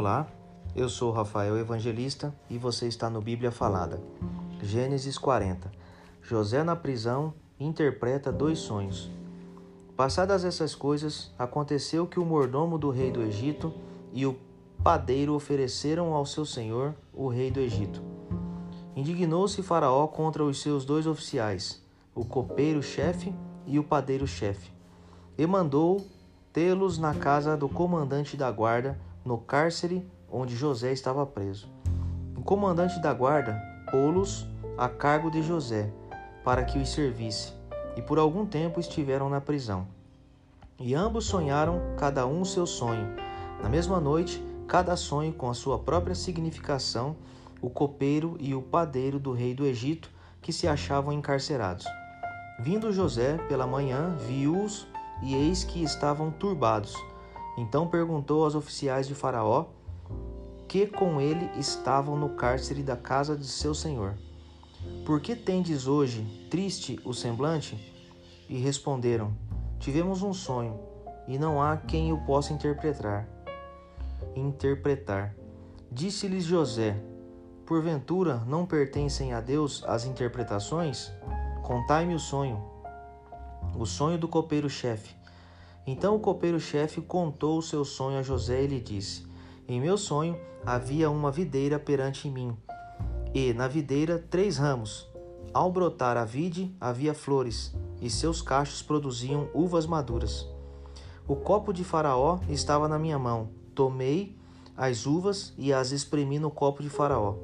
Olá, eu sou Rafael Evangelista e você está no Bíblia Falada. Gênesis 40. José na prisão interpreta dois sonhos. Passadas essas coisas, aconteceu que o mordomo do rei do Egito e o padeiro ofereceram ao seu senhor, o rei do Egito. Indignou-se Faraó contra os seus dois oficiais, o copeiro-chefe e o padeiro-chefe, e mandou tê-los na casa do comandante da guarda, no cárcere onde José estava preso. O comandante da guarda pô-los a cargo de José, para que os servisse, e por algum tempo estiveram na prisão. E ambos sonharam cada um seu sonho. Na mesma noite, cada sonho com a sua própria significação, o copeiro e o padeiro do rei do Egito, que se achavam encarcerados. Vindo José pela manhã, viu-os e eis que estavam turbados. Então perguntou aos oficiais de Faraó, que com ele estavam no cárcere da casa de seu senhor: Por que tendes hoje triste o semblante? E responderam: Tivemos um sonho, e não há quem o possa interpretar. Interpretar. Disse-lhes José: Porventura não pertencem a Deus as interpretações? Contai-me o sonho o sonho do copeiro-chefe. Então o copeiro-chefe contou o seu sonho a José e lhe disse: Em meu sonho havia uma videira perante mim, e na videira três ramos. Ao brotar a vide, havia flores, e seus cachos produziam uvas maduras. O copo de Faraó estava na minha mão. Tomei as uvas e as espremi no copo de Faraó,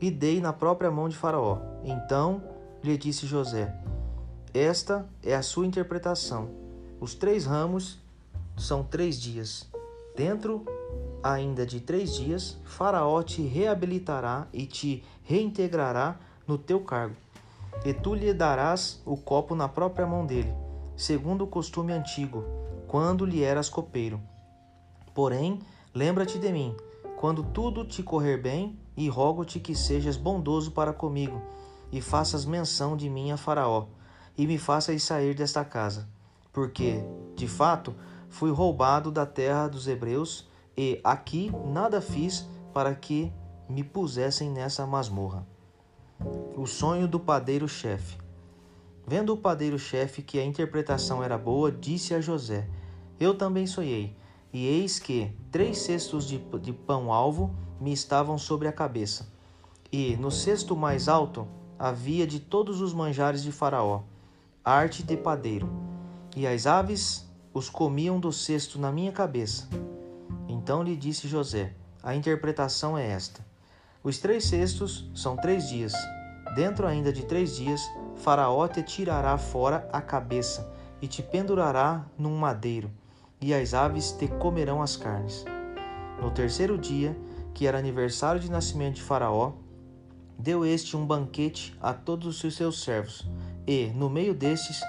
e dei na própria mão de Faraó. Então lhe disse José: esta é a sua interpretação. Os três ramos são três dias. Dentro ainda de três dias, Faraó te reabilitará e te reintegrará no teu cargo. E tu lhe darás o copo na própria mão dele, segundo o costume antigo, quando lhe eras copeiro. Porém, lembra-te de mim, quando tudo te correr bem, e rogo-te que sejas bondoso para comigo, e faças menção de mim a Faraó e me faças sair desta casa, porque, de fato, fui roubado da terra dos hebreus e aqui nada fiz para que me pusessem nessa masmorra. O sonho do padeiro-chefe. Vendo o padeiro-chefe que a interpretação era boa, disse a José: Eu também sonhei, e eis que três cestos de, de pão-alvo me estavam sobre a cabeça, e no cesto mais alto havia de todos os manjares de Faraó arte de padeiro, e as aves os comiam do cesto na minha cabeça. Então lhe disse José: A interpretação é esta: Os três cestos são três dias. Dentro ainda de três dias, Faraó te tirará fora a cabeça e te pendurará num madeiro, e as aves te comerão as carnes. No terceiro dia, que era aniversário de nascimento de Faraó, deu este um banquete a todos os seus servos e, no meio destes,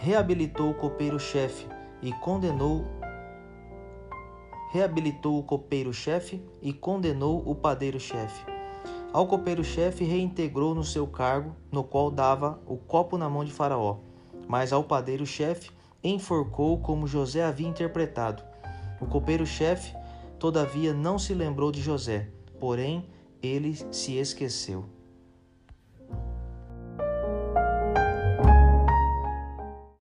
reabilitou o copeiro-chefe e condenou reabilitou o copeiro-chefe e condenou o padeiro-chefe. Ao copeiro-chefe reintegrou no seu cargo, no qual dava o copo na mão de Faraó, mas ao padeiro-chefe enforcou como José havia interpretado. O copeiro-chefe, todavia, não se lembrou de José, porém ele se esqueceu.